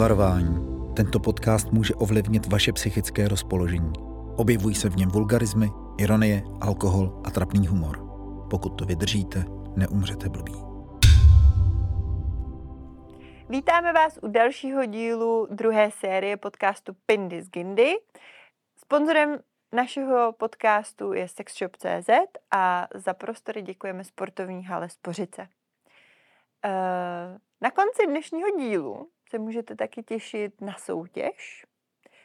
Varování. Tento podcast může ovlivnit vaše psychické rozpoložení. Objevují se v něm vulgarizmy, ironie, alkohol a trapný humor. Pokud to vydržíte, neumřete blbý. Vítáme vás u dalšího dílu druhé série podcastu Pindis Gindy. Sponzorem našeho podcastu je sexshop.cz a za prostory děkujeme sportovní hale Spořice. Eh, na konci dnešního dílu se můžete taky těšit na soutěž.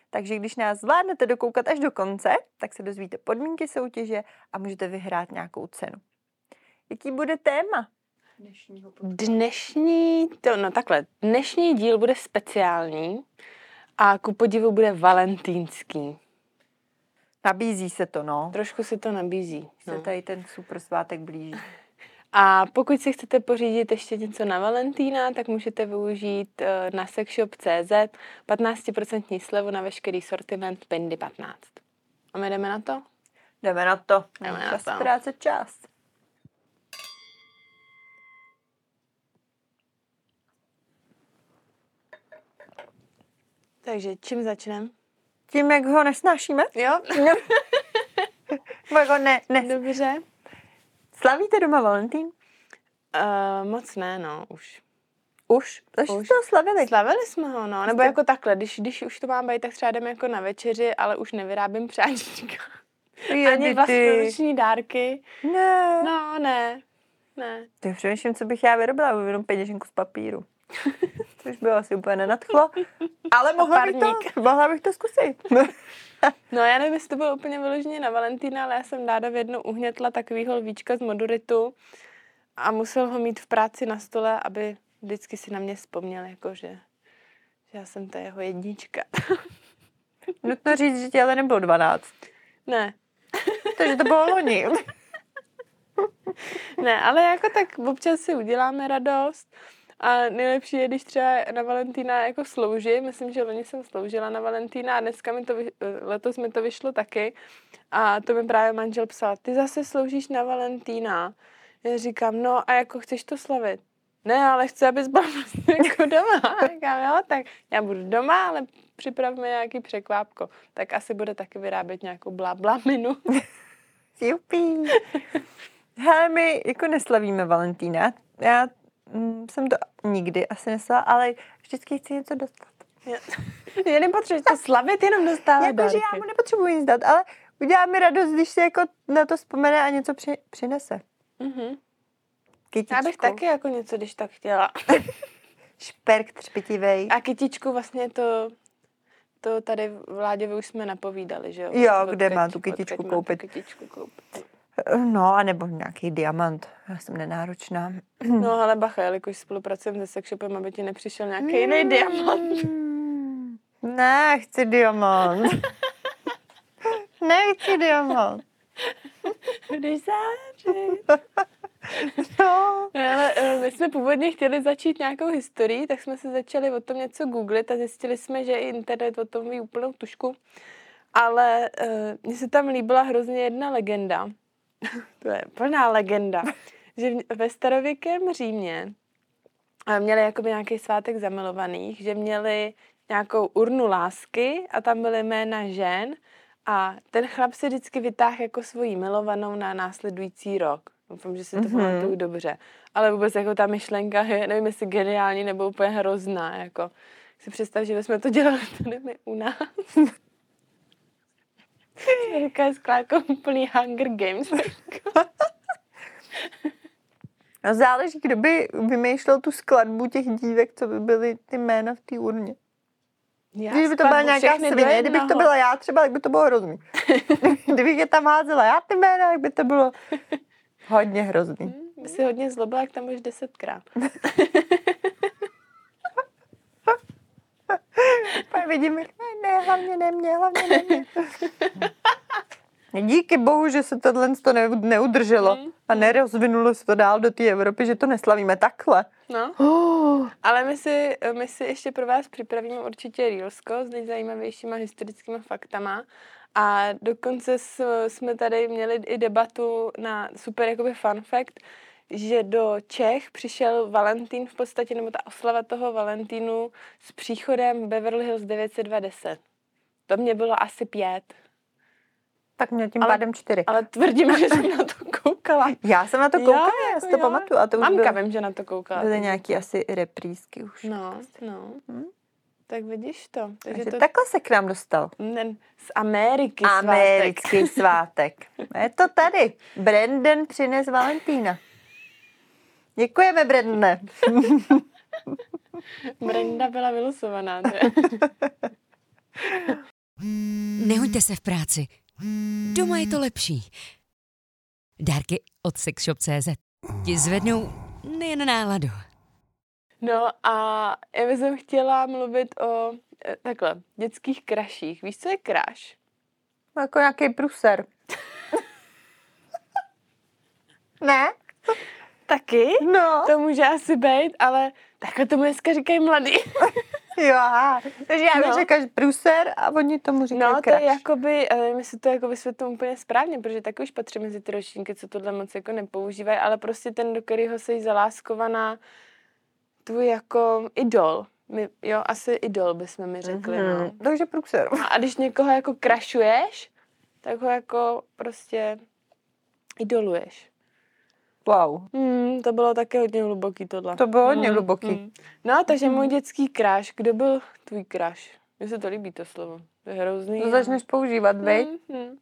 Takže když nás zvládnete dokoukat až do konce, tak se dozvíte podmínky soutěže a můžete vyhrát nějakou cenu. Jaký bude téma? Dnešního Dnešní, to, no takhle, dnešní díl bude speciální a ku podivu bude valentýnský. Nabízí se to, no. Trošku se to nabízí. No. Se tady ten super svátek blíží. A pokud si chcete pořídit ještě něco na Valentína, tak můžete využít eh, na sexshop.cz 15% slevu na veškerý sortiment Pendy 15. A my jdeme na to? Jdeme na to. Jdeme na čas to. ztrácet čas. Takže čím začneme? Tím, jak ho nesnášíme? Jo? Nebo jak ho ne, ne. Dobře. Slavíte doma Valentín? Uh, moc ne, no, už. Už? Takže Už. ho slavili. Slavili jsme ho, no. Nebo Jste- jako takhle, když, když už to mám být, tak třeba jdem jako na večeři, ale už nevyrábím přáčíčka. Je, Ani vlastnoruční dárky. Ne. No, ne. Ne. Ty přemýšlím, co bych já vyrobila, jenom peněženku z papíru. Což bylo asi úplně nenadchlo. Ale mohla bych, to, mohla bych to zkusit. No já nevím, jestli to bylo úplně vyloženě na Valentína, ale já jsem dáda v jednu uhnětla takovýho lvíčka z moduritu a musel ho mít v práci na stole, aby vždycky si na mě vzpomněl, jako že, že já jsem ta jeho jednička. Nutno říct, že ti ale nebylo 12. ne, Takže to bylo loni. ne, ale jako tak občas si uděláme radost a nejlepší je, když třeba na Valentína jako sloužím. Myslím, že loni jsem sloužila na Valentína a dneska mi to, vy- letos mi to vyšlo taky. A to mi právě manžel psal, ty zase sloužíš na Valentína. Já říkám, no a jako chceš to slavit? Ne, ale chci, abys byla prostě jako doma. A říkám, jo, tak já budu doma, ale připravme nějaký překvápko. Tak asi bude taky vyrábět nějakou blablaminu. Jupi. Hele, my jako neslavíme Valentína. Já jsem to nikdy asi nesla, ale vždycky chci něco dostat. Já nepotřebuji to slavit, jenom dostávat Jakože dárky. já mu nepotřebuji nic dát, ale udělá mi radost, když se jako na to vzpomene a něco při, přinese. Mhm. Kytičku. Já bych taky jako něco, když tak chtěla. Šperk třpitivej. A kytičku vlastně to, to tady Vláďovi už jsme napovídali, že jo? Jo, kde má tu kytičku má tu koupit. kytičku koupit. No, a nebo nějaký diamant. Já jsem nenáročná. No ale bacha, jelikož spolupracujeme se sexshopem, aby ti nepřišel nějaký jiný diamant. Mm, Ne, chci diamant. Nechci diamant. Budeš zářit. No. Ale eh, my jsme původně chtěli začít nějakou historii, tak jsme se začali o tom něco googlit a zjistili jsme, že i internet o tom ví úplnou tušku. Ale uh, mně se tam líbila hrozně jedna legenda. to je plná legenda. že ve starověkém Římě eh, měli jakoby nějaký svátek zamilovaných, že měli nějakou urnu lásky a tam byly jména žen a ten chlap si vždycky vytáhl jako svoji milovanou na následující rok. Doufám, že si to Mhm. mm-hmm. pamatuju dobře. Ale vůbec jako ta myšlenka je, nevím, jestli geniální nebo úplně hrozná. Jako. Si představ, že bychom to dělali tady my u nás. Říká skláko úplný Hunger Games. A záleží, kdo by vymýšlel tu skladbu těch dívek, co by byly ty jména v té urně. Já Když by to byla nějaká svině, kdybych to byla já třeba, tak by to bylo hrozný. Kdybych je tam házela já ty jména, tak by to bylo hodně hrozný. By si hodně zlobila, jak tam už desetkrát. Pak vidím, jak ne, ne, hlavně ne mě, hlavně ne mě. Díky bohu, že se tohle to ne, neudrželo Mm, a nerozvinulo se to dál do té Evropy, že to neslavíme takhle. No. Oh, Ale my si, my si ještě pro vás připravíme určitě Reelsko s nejzajímavějšíma historickými faktama. A dokonce jsme tady měli i debatu na super jakoby fun fact, že do Čech přišel Valentín v podstatě, nebo ta oslava toho Valentínu s příchodem Beverly Hills 920. To mě bylo asi pět. Tak mě tím Ale- pádem čtyři. Ale tvrdím, že jsem na to koukala. Já jsem na to koukala, já jako si to jo. pamatuju. A to už Mamka byly, vím, že na to koukala. byly nějaký asi reprísky už. No, no. Hm? Tak vidíš to. Takže Takže to takhle se k nám dostal. ne, z Ameriky svátek. Americký svátek. Je to tady. Brandon přines Valentína. Děkujeme, Brandone. Brenda byla vylosovaná. že? Nehoďte se v práci. Doma je to lepší. Dárky od sexshop.cz ti zvednou nejen náladu. No a já bych jsem chtěla mluvit o eh, takhle, dětských kraších. Víš, co je kraš? Jako nějaký pruser. ne? Taky? No. To může asi být, ale takhle tomu dneska říkají mladý. Jo, aha. takže já bych No. řekla, že pruser a oni tomu říkají No, to crush. je jakoby, ale nevím, jestli to jako vysvětlím úplně správně, protože taky už patří mezi ty ročníky, co tohle moc jako nepoužívají, ale prostě ten, do kterého jsi zaláskovaná, tvůj jako idol. My, jo, asi idol bychom mi řekli, mm-hmm. no. Mhm. Takže pruser. A když někoho jako krašuješ, tak ho jako prostě idoluješ. Wow. Hmm, to bylo taky hodně hluboký tohle. To bylo hodně Hmm, hluboký. hmm. No, takže můj dětský kráš. Kdo byl tvůj kráš? Mně se to líbí, to slovo. To je hrozný. To začneš používat, veď? Hmm, hmm.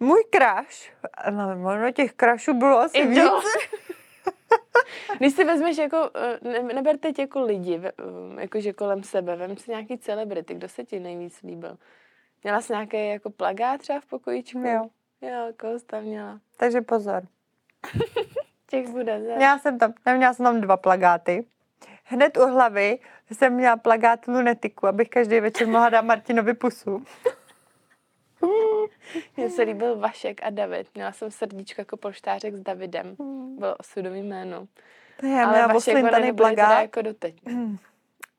Můj crush, no, ono těch crushů bylo asi víc. Idol. Když si vezmeš jako, eh, ne, neber teď jako lidi, eh, jakože kolem sebe, vem si nějaký celebrity, kdo se ti nejvíc líbil? Měla jsi nějaký jako plagát třeba v pokojíčku? Jo. Jo, koho jsi tam měla? Takže pozor. Těch bude, ze. Měla jsem tam, neměla jsem tam dva plagáty. Hned u hlavy jsem měla plagát lunetiku, abych každý večer mohla dát Martinovi pusu. Mně se líbil Vašek a David. Měla jsem srdíčko jako polštářek s Davidem. Bylo osudový jméno. To já Ale Vašek teda plagát. jako doteď.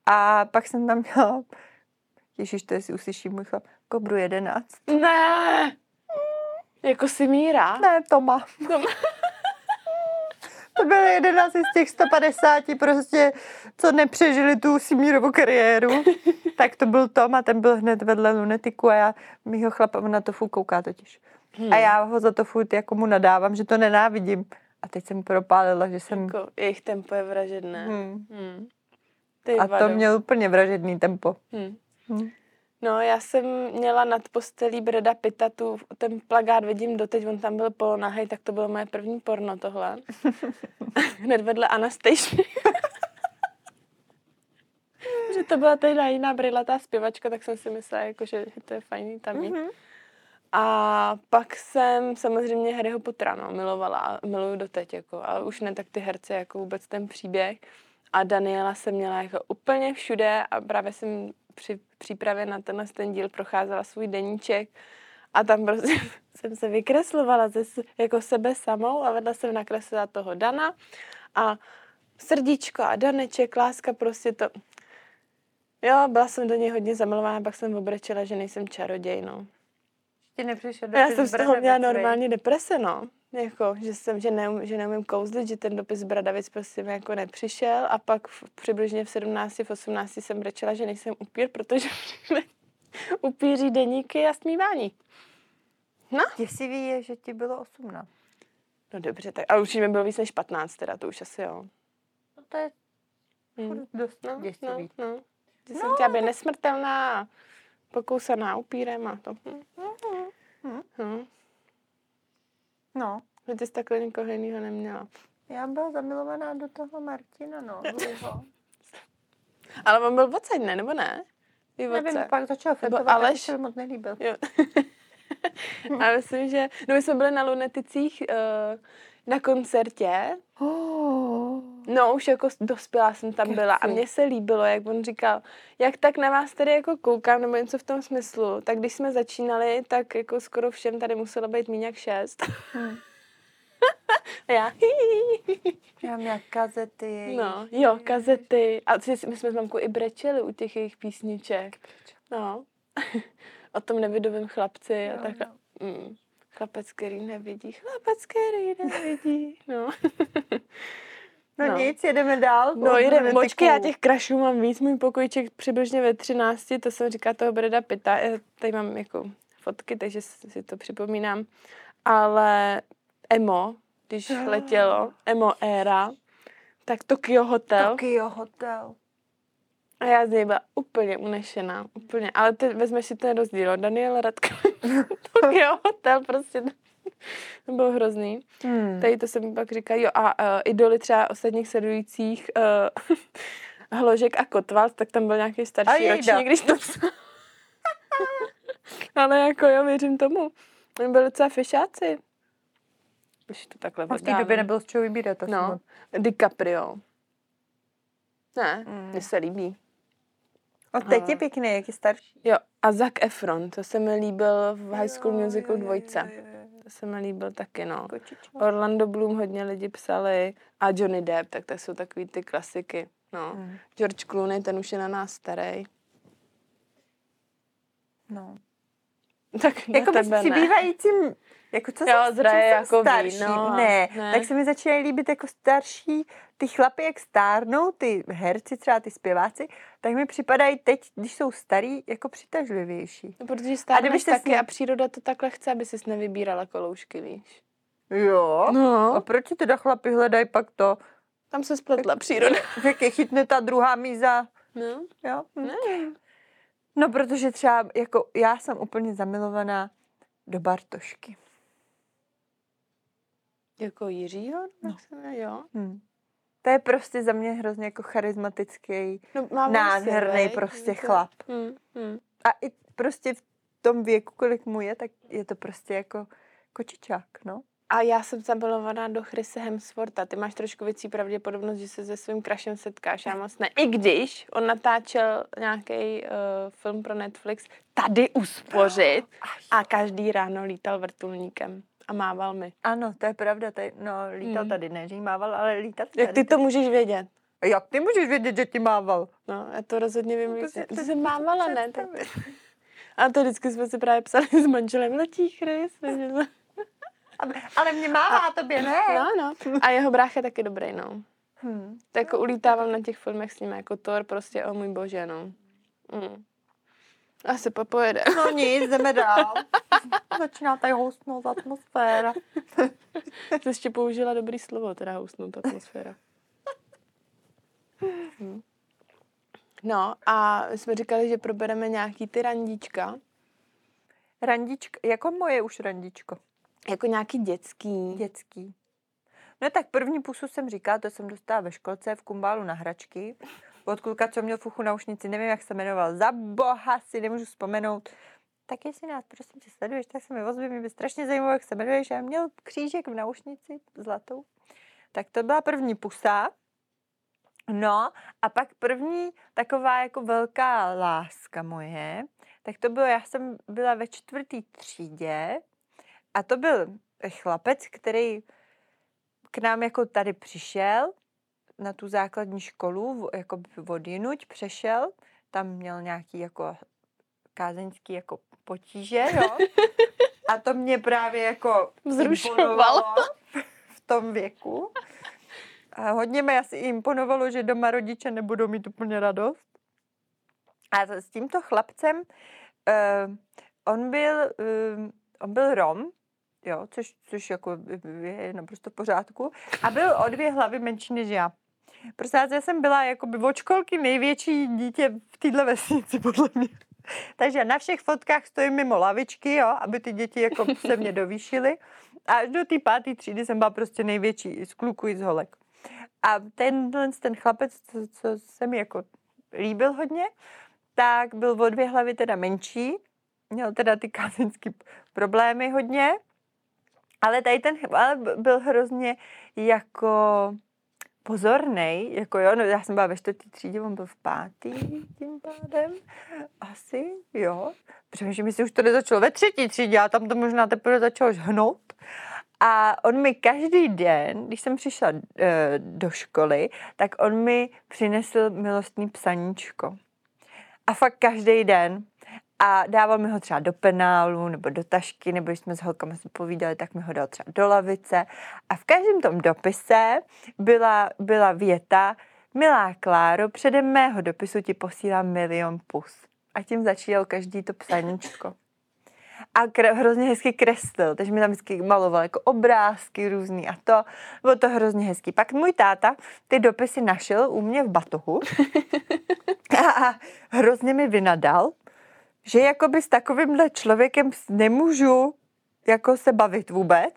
A pak jsem tam měla, ježiš, to jestli uslyší můj chlap, Kobru 11. Ne! Jako si míra? Ne, Toma. Toma. To byl jeden z těch 150 prostě, co nepřežili tu Simírovu kariéru. tak to byl Tom a ten byl hned vedle lunetiku a já mýho chlapa na to furt kouká totiž. Hmm. A já ho za to furt jako mu nadávám, že to nenávidím. A teď jsem propálila, že jsem... Jako jejich tempo je vražedné. Hmm. Hmm. Ty A to měl úplně vražedný tempo. Hmm. Hmm. No, já jsem měla nad postelí Breda Pitta tu, ten plagát vidím doteď, on tam byl polonahej, tak to bylo moje první porno tohle. Hned vedle Anastasia. že to byla tehdy jiná brylatá zpěvačka, tak jsem si myslela, jako, že, že to je fajný tam mít. Mhm. A pak jsem samozřejmě Harryho Pottera, no, milovala a miluju doteď, jako, ale už ne tak ty herce, jako vůbec ten příběh. A Daniela jsem měla jako úplně všude a právě jsem při přípravě na tenhle ten díl procházela svůj deníček a tam prostě jsem se vykreslovala ze, jako sebe samou a vedle jsem nakreslila toho Dana a srdíčko a Daneček, láska, prostě to. Jo, byla jsem do něj hodně zamilovaná, pak jsem obrečela, že nejsem čaroděj, no. Ti nepřišel Já jsem z toho měla normálně deprese, no. Jako, že jsem, že, neum, že neumím kouzlit, že ten dopis Bradavic prostě mi jako nepřišel a pak v, přibližně v 17, v 18 jsem brečela, že nejsem upír, protože upíří deníky a smívání. No, Děsivý je, že ti bylo 18. no dobře, tak, ale určitě mi bylo víc než 15 teda, to už asi jo. No to je Hmm. dost No, no, děsivý. no. Že jsem chtěla být nesmrtelná a pokousaná upírem a to. Hm. Mhm. Hm. No, Že ty jsi takhle někoho jiného neměla. já byla zamilovaná do toho Martina, no. Ale on byl odsaď, ne? Nebo ne? Ty Nevím, pak začal fetovat, Aleš... Aleš. se moc nelíbil. Jo. A myslím, že... No my jsme byli na Luneticích uh, na koncertě. Oh. No už jako dospělá jsem tam byla a mně se líbilo, jak on říkal, jak tak na vás tady jako koukám, nebo něco v tom smyslu. Tak když jsme začínali, tak jako skoro všem tady muselo být méně jak šest. Hmm. A já... Já měla kazety. No, jo, kazety. A my jsme s mamkou i brečeli u těch jejich písniček. No. o tom nevidovém chlapci a tak. jo. Mm. Chlapec, který nevidí, chlapec, který nevidí, no. No, No. nic, jedeme dál. No jdeme, Budeme počkej, já těch krašů mám víc, můj pokojíček přibližně ve 13, to jsem říká toho Breda Pita, já tady mám jako fotky, takže si to připomínám, ale emo, když letělo, emo éra, tak Tokyo Hotel, Tokyo Hotel. a já z něj byla úplně unešená, úplně, ale ty vezmeš si ten rozdíl, Daniel Radka, Tokyo Hotel, prostě to bylo hrozný. Hmm. Tady to se mi pak říká, jo a uh, idoly třeba ostatních sledujících uh, Hložek a Kotval, tak tam byl nějaký starší ročník, když to. Ale jako jo, věřím tomu. Oni byli docela fešáci. Už to takhle A v té době nebyl z čeho vybírat. No, jsem... DiCaprio. Ne, hmm. mně se líbí. A teď je pěkný, jak je starší. Jo, a Zac Efron, to se mi líbil v High School Musical 2 se mi líbil taky, no. Kočička. Orlando Bloom hodně lidi psali a Johnny Depp, tak to jsou takový ty klasiky. No. Hmm. George Clooney, ten už je na nás starý. No. Tak na Jako tebe přibývajícím, jako co Jo, jsem, zraje jako starší, víno a- ne, ne. tak se mi začínají líbit jako starší, ty chlapy, jak stárnou, ty herci, třeba ty zpěváci, tak mi připadají teď, když jsou starý, jako přitažlivější. No, protože stárneš kdybyste taky si- a příroda to takhle chce, aby jsi nevybírala koloušky, víš. Jo? A No. proč ti teda chlapi hledají pak to, Tam se spletla příroda. jak je chytne ta druhá míza, No. jo? Hm. Ne. No, protože třeba, jako já jsem úplně zamilovaná do Bartošky. Jako Jiřího? No. Tak se jo. Hm. To je prostě za mě hrozně jako charismatický, No, nádherný vlasy, prostě veď? chlap. Hm, hm. A i prostě v tom věku, kolik mu je, tak je to prostě jako kočičák, no. A já jsem zamilovaná do Chrise Hemswortha. Ty máš trošku větší pravděpodobnost, že se se svým krašem setkáš. Já moc ne. I když on natáčel nějaký uh, film pro Netflix tady uspořit a každý ráno lítal vrtulníkem a mával mi. Ano, to je pravda, tady, no, lítal Mm. tady, ne, že jí mával, ale lítat Jak tady. ty to můžeš vědět? A Jak ty můžeš vědět, že ti mával? No, já to rozhodně vím. To Ty před- jsi mávala, ne? Tak... A to vždycky jsme si právě psali s manželem, letí Chris. takže to- Ale- mě mává a tobě ne. No, no. A jeho brácha je taky dobrý, no. Hm. Tak jako ulítávám na těch filmech s ním jako Thor, prostě, o můj bože, no. Mm. Asi popojede. No nic, jdeme dál. Začíná tady houstnout atmosféra. Jsi ještě použila dobrý slovo, teda houstnout atmosféra. Hm. No a my jsme říkali, že probereme nějaký ty randíčka, Randičko, jako moje už randičko. jako nějaký dětský. Dětský. No tak první pusu jsem říkala, to jsem dostala ve školce v kumbálu na hračky. Od kluka, co měl fuchu na ušnici, nevím, jak se jmenoval. Za boha si nemůžu vzpomenout. Tak jestli nás prosím tě sleduješ, tak se mi ozvi, mě by strašně zajímalo, jak se jmenuješ. Já měl křížek v naušnici zlatou. Tak to byla první pusa. No a pak první taková jako velká láska moje, tak to bylo, já jsem byla ve čtvrtý třídě a to byl chlapec, který k nám jako tady přišel na tu základní školu, jako od jinuť přešel, tam měl nějaký jako kázeňský jako potíže, jo. A to mě právě jako Vzrušovalo. v tom věku. A hodně mi asi imponovalo, že doma rodiče nebudou mít úplně radost. A s tímto chlapcem, uh, on byl, uh, on byl Rom, jo, což, což jako je naprosto v pořádku, a byl o dvě hlavy menší než já. Prostě já jsem byla jakoby od školky největší dítě v téhle vesnici, podle mě. Takže na všech fotkách stojím mimo lavičky, jo, aby ty děti jako se mě dovýšily. A až do té páté třídy jsem byla prostě největší z kluků i z holek. A tenhle ten chlapec, co, co se mi jako líbil hodně, tak byl o dvě hlavy teda menší, měl teda ty kázeňské problémy hodně, ale tady ten ale byl hrozně jako pozornej, jako jo, no já jsem byla ve čtvrtý třídě, on byl v pátý tím pádem, asi, jo. Přemýšlím, jestli už to nezačalo ve třetí třídě, a tam to možná teprve začalo hnout. A on mi každý den, když jsem přišla e, do školy, tak on mi přinesl milostný psaníčko. A fakt každý den. A dával mi ho třeba do penálu nebo do tašky, nebo když jsme s holkama si povídali, tak mi ho dal třeba do lavice. A v každém tom dopise byla, byla věta, milá Kláro, předem mého dopisu ti posílám milion pus. A tím začítal každý to psaníčko. A kre, hrozně hezky kreslil, takže mi tam vždycky maloval jako obrázky různý a to. Bylo to hrozně hezký. Pak můj táta ty dopisy našel u mě v batohu a, a hrozně mi vynadal, že jakoby s takovýmhle člověkem nemůžu jako se bavit vůbec.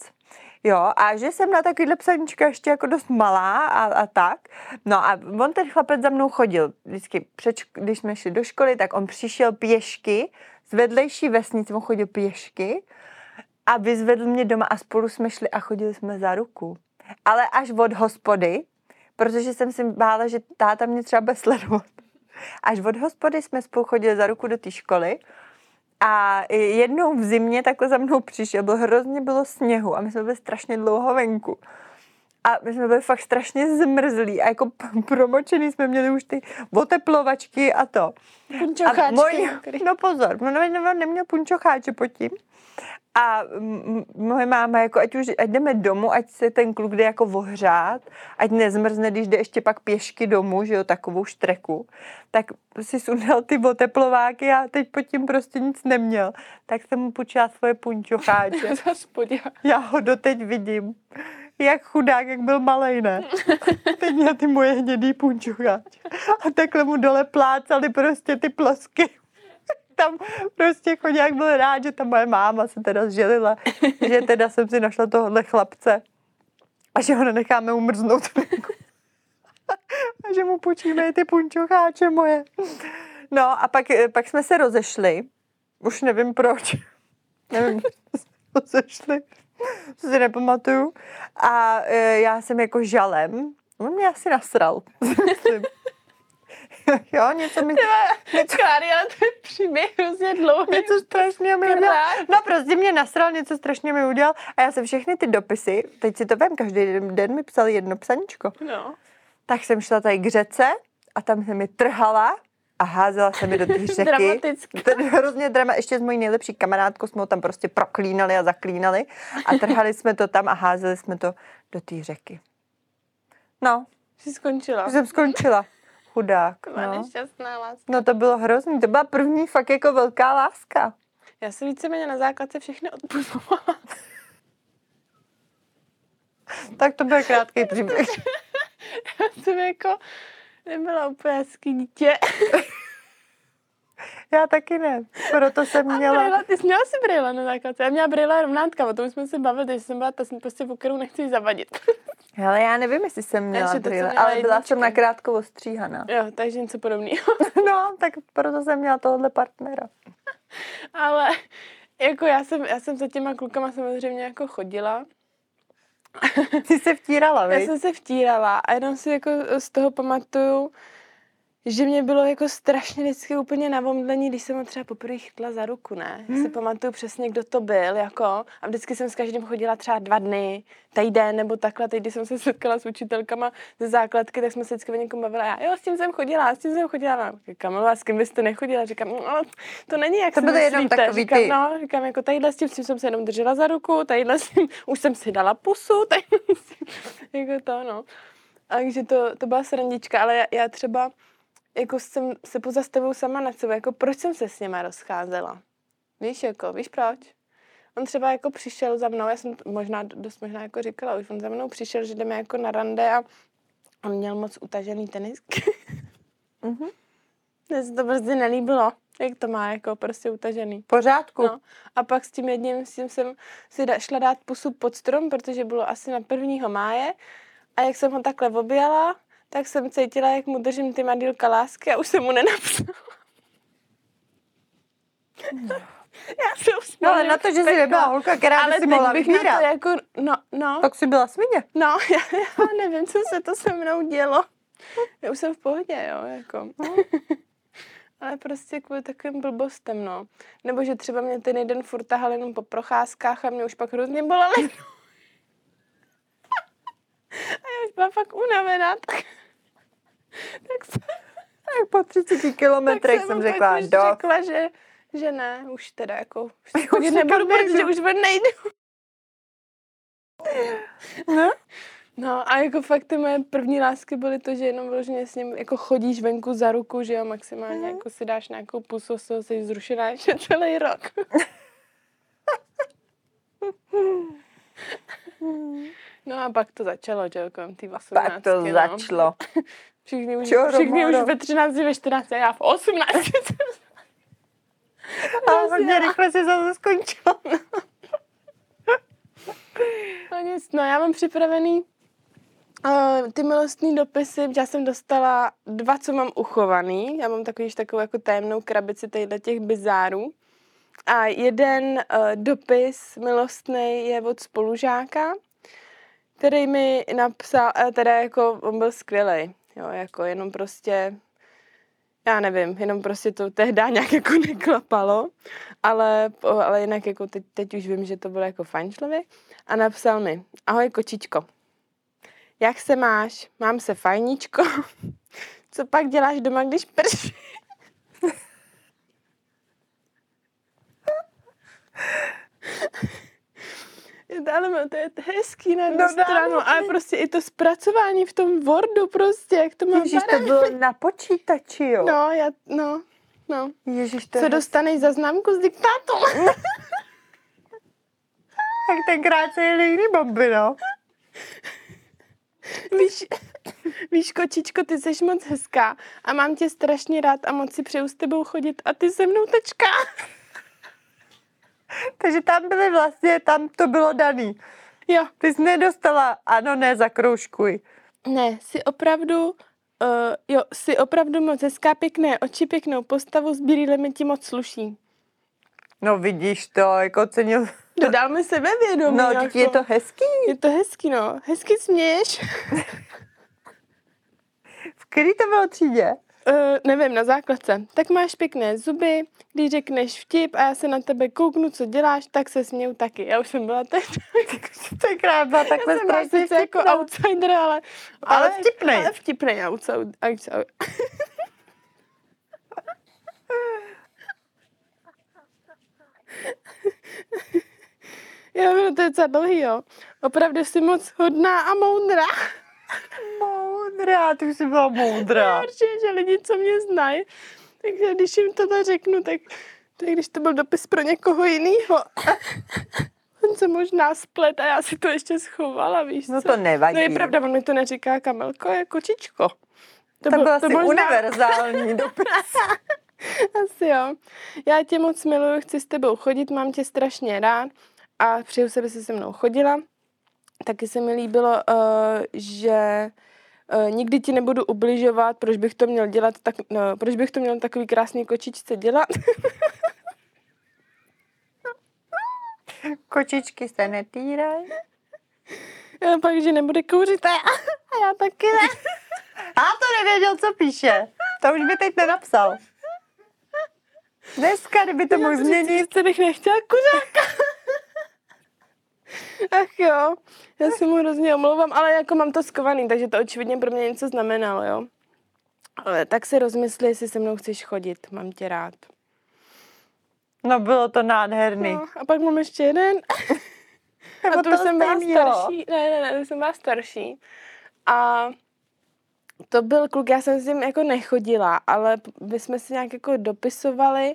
Jo, a že jsem na takovýhle psaníčka ještě jako dost malá a, a tak. No a on ten chlapec za mnou chodil. Vždycky, před, když jsme šli do školy, tak on přišel pěšky z vedlejší vesnice, on chodil pěšky a vyzvedl mě doma a spolu jsme šli a chodili jsme za ruku. Ale až od hospody, protože jsem si bála, že táta mě třeba bude sledovat. Až od hospody jsme spolu chodili za ruku do té školy a jednou v zimě takhle za mnou přišel, bylo hrozně bylo sněhu a my jsme byli strašně dlouho venku. A my jsme byli fakt strašně zmrzlí a jako promočený jsme měli už ty oteplovačky a to. Punčocháčky. můj, no pozor, no, no, neměl punčocháče pod tím. A moje máma, jako ať už ať jdeme domů, ať se ten kluk jde jako ohřát, ať nezmrzne, když jde ještě pak pěšky domů, že jo, takovou štreku, tak si sundal ty oteplováky a teď pod tím prostě nic neměl. Tak jsem mu počala svoje punčocháče. Já ho doteď vidím. Jak chudák, jak byl malej, ne? Teď měl ty moje hnědý punčocháče. A takhle mu dole plácali prostě ty plosky tam prostě chodňák byl rád, že ta moje máma se teda zželila, že teda jsem si našla tohohle chlapce a že ho nenecháme umrznout. a že mu půjčíme ty punčocháče moje. No a pak, pak jsme se rozešli. Už nevím proč. nevím, rozešli. To si nepamatuju. A e, já jsem jako žalem. On mě asi nasral. jo, něco mi... Něco... Kláry, ale to je příběh hrozně dlouhý. Něco strašně mi udělal. No prostě mě nasral, něco strašně mi udělal. A já jsem všechny ty dopisy, teď si to vím, každý den mi psal jedno psaníčko. No. Tak jsem šla tady k řece a tam jsem mi trhala a házela se mi do té řeky. Dramaticky. To hrozně drama. Ještě s mojí nejlepší kamarádkou jsme ho tam prostě proklínali a zaklínali a trhali jsme to tam a házeli jsme to do té řeky. No. Jsi skončila. Jsem skončila. Chudák. no. nešťastná láska. No to bylo hrozný. To byla první fakt jako velká láska. Já jsem víceméně na základce všechny odpuzovala. tak to byl krátký příběh. Já jsem jako nebyla úplně hezký dítě. Já taky ne, proto jsem měla... A ty jsi měla si brýle na základce. Já měla brýle rovnátka, o tom jsme se bavili, že jsem byla ta prostě, o kterou nechci zavadit. Ale já nevím, jestli jsem měla takže brýle, ale byla jsem nakrátko ostříhaná. Jo, takže něco podobného. no, tak proto jsem měla tohle partnera. ale jako já jsem, já jsem za těma klukama samozřejmě jako chodila. Ty se vtírala, víš? Já jsem se vtírala a jenom si jako z toho pamatuju, že mě bylo jako strašně vždycky úplně na omdlení, když jsem ho třeba poprvé chytla za ruku, ne? Hmm. Si pamatuju přesně, kdo to byl, jako. A vždycky jsem s každým chodila třeba dva dny, týden nebo takhle. Teď, když jsem se setkala s učitelkama ze základky, tak jsme se vždycky o někom bavila. Já, jo, s tím jsem chodila, s tím jsem chodila. Říkám, a s kým byste nechodila? Říkám, no, to není jak to byly jenom takový říkám, ty... No, říkám, jako tadyhle s tím, s tím jsem se jenom držela za ruku, tadyhle s tím, už jsem si dala pusu, tadyhle s tím, jako to, no. Takže to, to byla srandička, ale já, já třeba jako jsem se pozastavil sama nad sebou, jako proč jsem se s něma rozcházela. Víš, jako, víš proč? On třeba jako přišel za mnou, já jsem možná, dost možná jako říkala, už on za mnou přišel, že jdeme jako na rande a on měl moc utažený tenisky. mm-hmm. Mně se to prostě nelíbilo, jak to má jako prostě utažený. Pořádku. No. A pak s tím jedním, s tím jsem si da, šla dát pusu pod strom, protože bylo asi na prvního máje a jak jsem ho takhle objala, tak jsem cítila, jak mu držím ty madýlka lásky a už jsem mu nenapsala. Já se No ale na to, že jsi nebyla holka, která by si mohla vyhýrat. Jako, no, no. Tak jsi byla svině. No, já, já nevím, co se to se mnou dělo. Já už jsem v pohodě, jo, jako. ale prostě kvůli takovým blbostem, no. Nebo že třeba mě ten jeden furt tahal jenom po procházkách a mě už pak hrozně bolely. a já už byla fakt unavená, tak tak, jsem, tak po 30 kilometrech jsem řekla, do. řekla, že, že ne, už teda jako už Už chodit nikam nebudu, protože už ven nejdu. No. No a jako fakt ty moje první lásky byly to, že jenom vyloženě s ním jako chodíš venku za ruku, že jo, maximálně Mhm. jako si dáš nějakou pusu, z toho jsi zrušená ještě celý rok. No a pak to začalo, že jo, kolem té 18. Pak to no. začalo. Všichni už, Čoro všichni už ve 13, ve 14 a já v 18. A hodně rychle se zase skončilo. No nic, no já mám připravený uh, ty milostní dopisy, já jsem dostala dva, co mám uchovaný. Já mám takový, takovou jako tajemnou krabici těch bizárů. A jeden uh, dopis milostný je od spolužáka, který mi napsal, a teda jako on byl skvělý, jo, jako jenom prostě, já nevím, jenom prostě to tehdy nějak jako neklapalo, ale, ale jinak jako teď, teď už vím, že to byl jako fajn člověk a napsal mi, ahoj kočičko, jak se máš? Mám se fajníčko. Co pak děláš doma, když prší? Ale to je hezký na jednu No no, stranu, mi. ale prostě i to zpracování v tom Wordu prostě, jak to mám Ježíš, to bylo na počítači, jo. No, já, no, no. Ježíš, to Co je dostaneš za známku z diktátu? Tak tenkrát se jeli jiný bomby, no. Víš, víš, kočičko, ty jsi moc hezká a mám tě strašně rád a moc si přeju s tebou chodit a ty se mnou tečka. Takže tam byly vlastně, tam to bylo daný. Jo. Ty jsi nedostala, ano, ne, zakroužkuj. Ne, jsi opravdu, uh, jo, jsi opravdu moc hezká, pěkné oči, pěknou postavu, s brýlemi ti moc sluší. No vidíš to, jako cenil. Dodal mi sebevědomí. No, jako. je to hezký. Je to hezký, no. Hezky směješ. V který to bylo třídě? Uh, nevím, na základce. Tak máš pěkné zuby, když řekneš vtip a já se na tebe kouknu, co děláš, tak se směju taky. Já už jsem byla teď. Tenkrát byla takhle Já strašně jako outsider, ale... Ale vtipnej. Ale vtipnej outsider. outsider. Jo, no to je docela dlouhý, jo. Opravdu jsi moc hodná a moudrá. Moudrá, ty už jsi byla moudrá. Určitě, že lidi, co mě znají, takže když jim tohle řeknu, tak to je, když to byl dopis pro někoho jiného. On se možná splet a já si to ještě schovala, víš No co? to nevadí. No je pravda, on mi to neříká Kamelko, je kočičko. To, byl asi univerzální dopis. Asi jo. Já tě moc miluju, chci s tebou chodit, mám tě strašně rád a přeju se, aby se se mnou chodila. Taky se mi líbilo, uh, že nikdy ti nebudu ubližovat, proč bych to měl dělat, tak, no, proč bych to měl takový krásný kočičce dělat. Kočičky se netýrají. pak, že nebude kouřit a já, já taky ne. A to nevěděl, co píše. To už by teď nenapsal. Dneska, kdyby to mohl změnit. Co bych nechtěla kuřáka. Ach jo, já se mu hrozně omlouvám, ale jako mám to skovaný, takže to očividně pro mě něco znamenalo, jo. Ale tak si rozmysli, jestli se mnou chceš chodit, mám tě rád. No bylo to nádherný. No, a pak mám ještě jeden. A to jsem byla starší. Ne, ne, ne, to jsem byla starší. A to byl kluk, já jsem s ním jako nechodila, ale my jsme si nějak jako dopisovali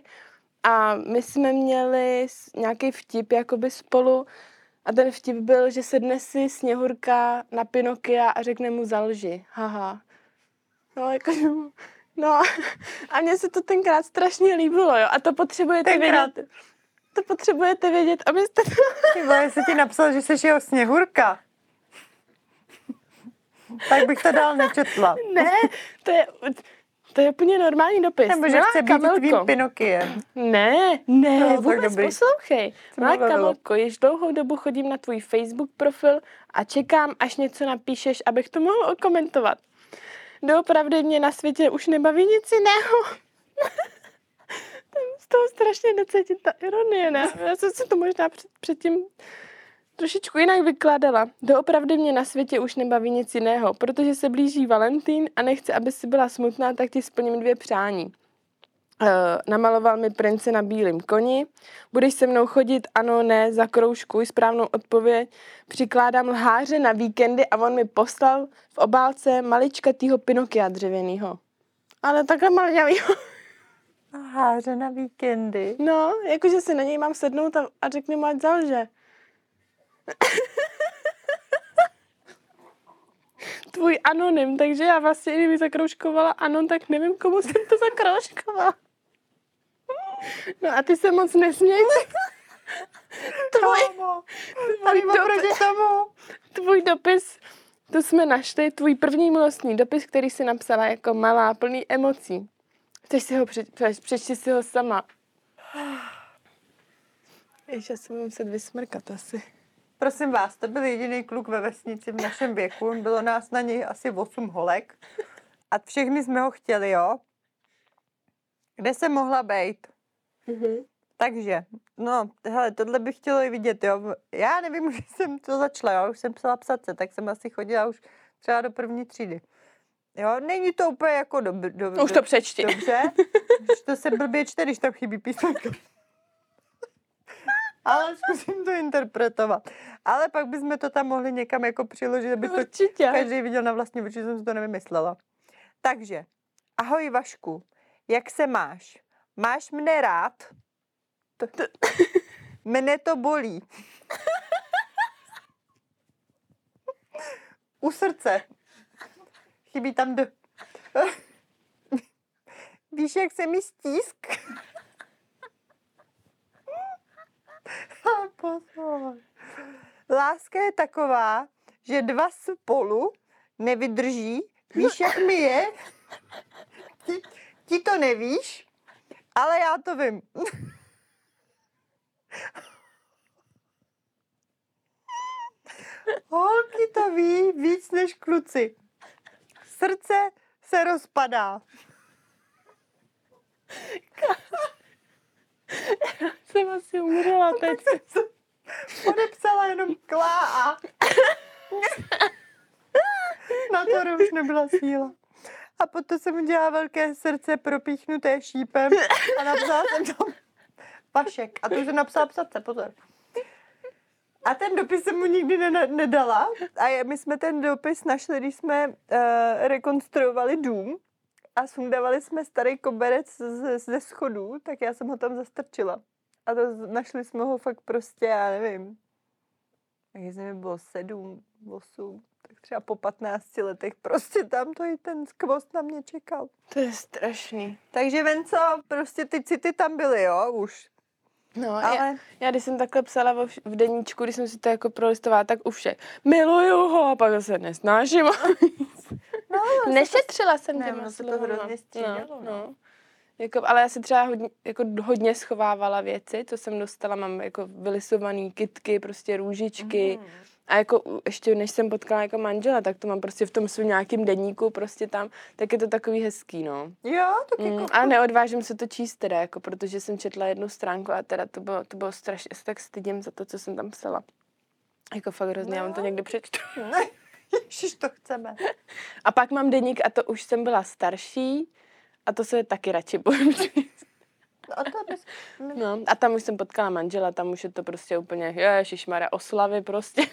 a my jsme měli nějaký vtip jakoby spolu a ten vtip byl, že sedne si Sněhurka na Pinokia a řekne mu zalži. Haha. No, jako, no a mně se to tenkrát strašně líbilo, jo. A to potřebujete Tenkrát. vědět. To potřebujete vědět, abyste to... Vole, jestli ti napsal, že jsi jeho sněhurka. tak bych to dál nečetla. ne, to je, to je úplně normální dopis. Nebo že chce být tvým Pinokiem. Ne, ne, No, vůbec dobrý. poslouchej. Bavilo? Kamelko, již dlouhou dobu chodím na tvůj Facebook profil a čekám, až něco napíšeš, abych to mohl okomentovat. Doopravdy mě na světě už nebaví nic jiného. Z toho strašně necítím ta ironie, ne? Já jsem si to možná před, předtím trošičku jinak vykládala. Doopravdy mě na světě už nebaví nic jiného, protože se blíží Valentín a nechci, aby si byla smutná, tak ti splním dvě přání. Uh, namaloval mi prince na bílém koni. Budeš se mnou chodit, ano, ne, za kroužku, správnou odpověď. Přikládám lháře na víkendy a on mi poslal v obálce maličkatýho Pinokia dřevěnýho. Ale takhle maliňavýho. A háře na víkendy. No, jakože si na něj mám sednout a, a řekni mu, ať zalže. Tvůj anonym, takže já vlastně, kdyby zakroužkovala anon, tak nevím, komu jsem to zakroužkovala. No a ty se moc nesměj. Tvůj, tvůj, dopis, tomu. tvůj dopis, to jsme našli, tvůj první milostný dopis, který si napsala jako malá, plný emocí. Chceš si ho přečíst, přeč, přečti si ho sama. Ještě já se budu muset vysmrkat asi. Prosím vás, to byl jediný kluk ve vesnici v našem věku. Bylo nás na něj asi 8 holek. A všechny jsme ho chtěli, jo? Kde se mohla být? Mm-hmm. Takže, no, hele, tohle bych chtělo i vidět, jo. Já nevím, už jsem to začala, jo, už jsem psala psace, tak jsem asi chodila už třeba do první třídy. Jo, není to úplně jako do, do, Už to přečti. Dobře, už to se blbě čte, když tam chybí písmenka. Ale zkusím to interpretovat. Ale pak bychom to tam mohli někam jako přiložit, aby to Určitě. každý viděl na vlastní oči, jsem si to nevymyslela. Takže, ahoj Vašku, jak se máš? Máš mne rád? To, to, mne to bolí. U srdce. Chybí tam D. Víš, jak se mi stísk? Pozor. Láska je taková, že dva spolu nevydrží. Víš, jak mi je? Ti, ti to nevíš, ale já to vím. Holky to ví víc než kluci. Srdce se rozpadá. Jsem asi umřela teď. Podepsala jenom klá a... Na to už nebyla síla. A potom jsem udělala velké srdce propíchnuté šípem a napsala jsem tam Vašek. A to už jsem napsala psatce, pozor. A ten dopis jsem mu nikdy ne- nedala. A my jsme ten dopis našli, když jsme uh, rekonstruovali dům a sundavali jsme starý koberec ze, ze schodů, tak já jsem ho tam zastrčila. A to našli jsme ho fakt prostě, já nevím, jak mi bylo sedm, osm, tak třeba po 15 letech prostě tam to i ten skvost na mě čekal. To je strašný. Takže Venco, prostě ty city tam byly, jo, už. No, Ale já, já, když jsem takhle psala v, v deníčku, když jsem si to jako prolistovala, tak u všech. Miluju ho a pak se nesnáším. No, Nešetřila jsem Ne, těma ono se to slovama. hrozně střídalo, No, no. no. Jako, ale já si třeba hodně, jako hodně schovávala věci, co jsem dostala, mám jako vylisovaný kitky, prostě růžičky. Mhm. A jako ještě než jsem potkala jako manžela, tak to mám prostě v tom svém nějakým deníku prostě tam, tak je to takový hezký, no. Jo, tak Mm, jako... ale neodvážím se to číst teda, jako, protože jsem četla jednu stránku a teda to bylo, to bylo strašně, se tak stydím za to, co jsem tam psala. Jako fakt hrozně, já vám to No. někdy přečtu. Ježiš, to chceme. A pak mám deník a to už jsem byla starší a to se taky radši bojím. A to bys... No, a tam už jsem potkala manžela, tam už je to prostě úplně, ježišmarja, oslavy prostě.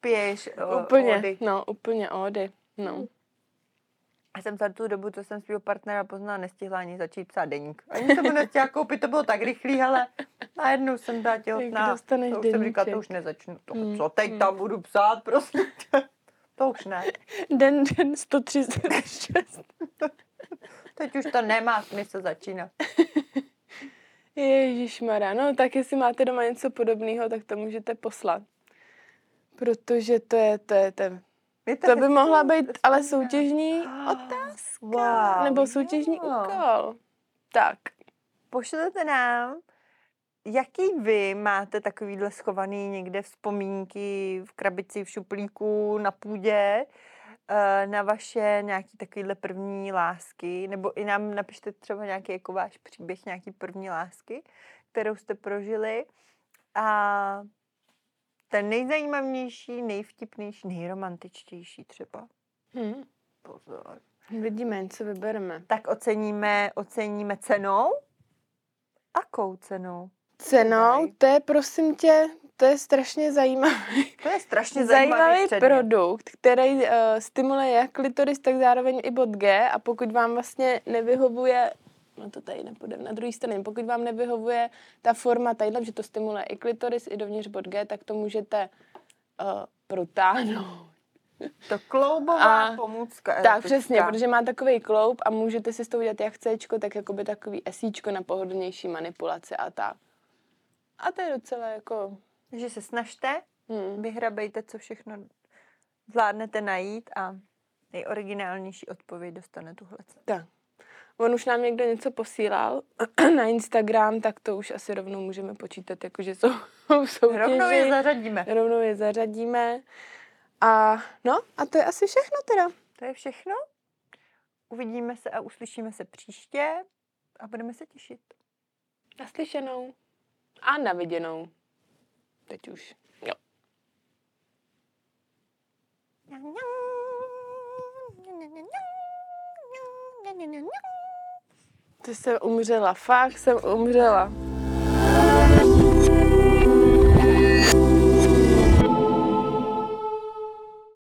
Piješ o, úplně, ody. no, úplně ody. No. Já jsem za tu dobu, co jsem svého partnera poznala, nestihla ani začít psát deník. Ani jsem mu nestihla koupit, to bylo tak rychlý, ale najednou jsem byla těhotná. Jak to už jsem říkala, to už nezačnu. To, Mm, co teď mm. tam budu psát, prostě. To už ne. Den, den 136. Teď už to nemá smysl začínat. Ježišmarja, no tak jestli máte doma něco podobného, tak to můžete poslat. Protože to je, to je, Je to by mohla být ale soutěžní otázka. Wow, nebo soutěžní jo. úkol. Tak. Pošlete nám, jaký vy máte takovýhle schovaný někde vzpomínky v krabici, v šuplíku, na půdě, eh, na vaše nějaký takovýhle první lásky, nebo i nám napište třeba nějaký jako váš příběh nějaký první lásky, kterou jste prožili a ten nejzajímavější, nejvtipnější, nejromantičtější třeba. Hm. Pozor. Vidíme, co vybereme. Tak oceníme, oceníme cenou. Akou cenou? Cenou, to je prosím tě, to je strašně zajímavý. To je strašně zajímavý, Zajímavý produkt, který uh, stimuluje jak klitoris, tak zároveň i bod G a pokud vám vlastně nevyhovuje, no to tady nepůjde, na druhé straně, pokud vám nevyhovuje ta forma tadyhle, že to stimuluje i klitoris, i dovnitř bod G, tak to můžete uh, protáhnout. To kloubová A- pomůcka. Tak, erotická. přesně, protože má takový kloup a můžete si s tou udělat jak Cčko, tak jakoby takový esíčko na pohodlnější manipulace a tak. A to je docela jako... Takže se snažte, Hmm. vyhrabejte, co všechno zvládnete najít a nejoriginálnější odpověď dostane tuhle. Tak. On už nám někdo něco posílal na Instagram, tak to už asi rovnou můžeme počítat, jakože jsou v soutěži. Rovnou je zařadíme. rovnou je zařadíme. A no, a to je asi všechno teda. To je všechno. Uvidíme se a uslyšíme se příště a budeme se těšit. Naslyšenou. A naviděnou. Teď už. Jo. Ty jsem umřela, fakt jsem umřela.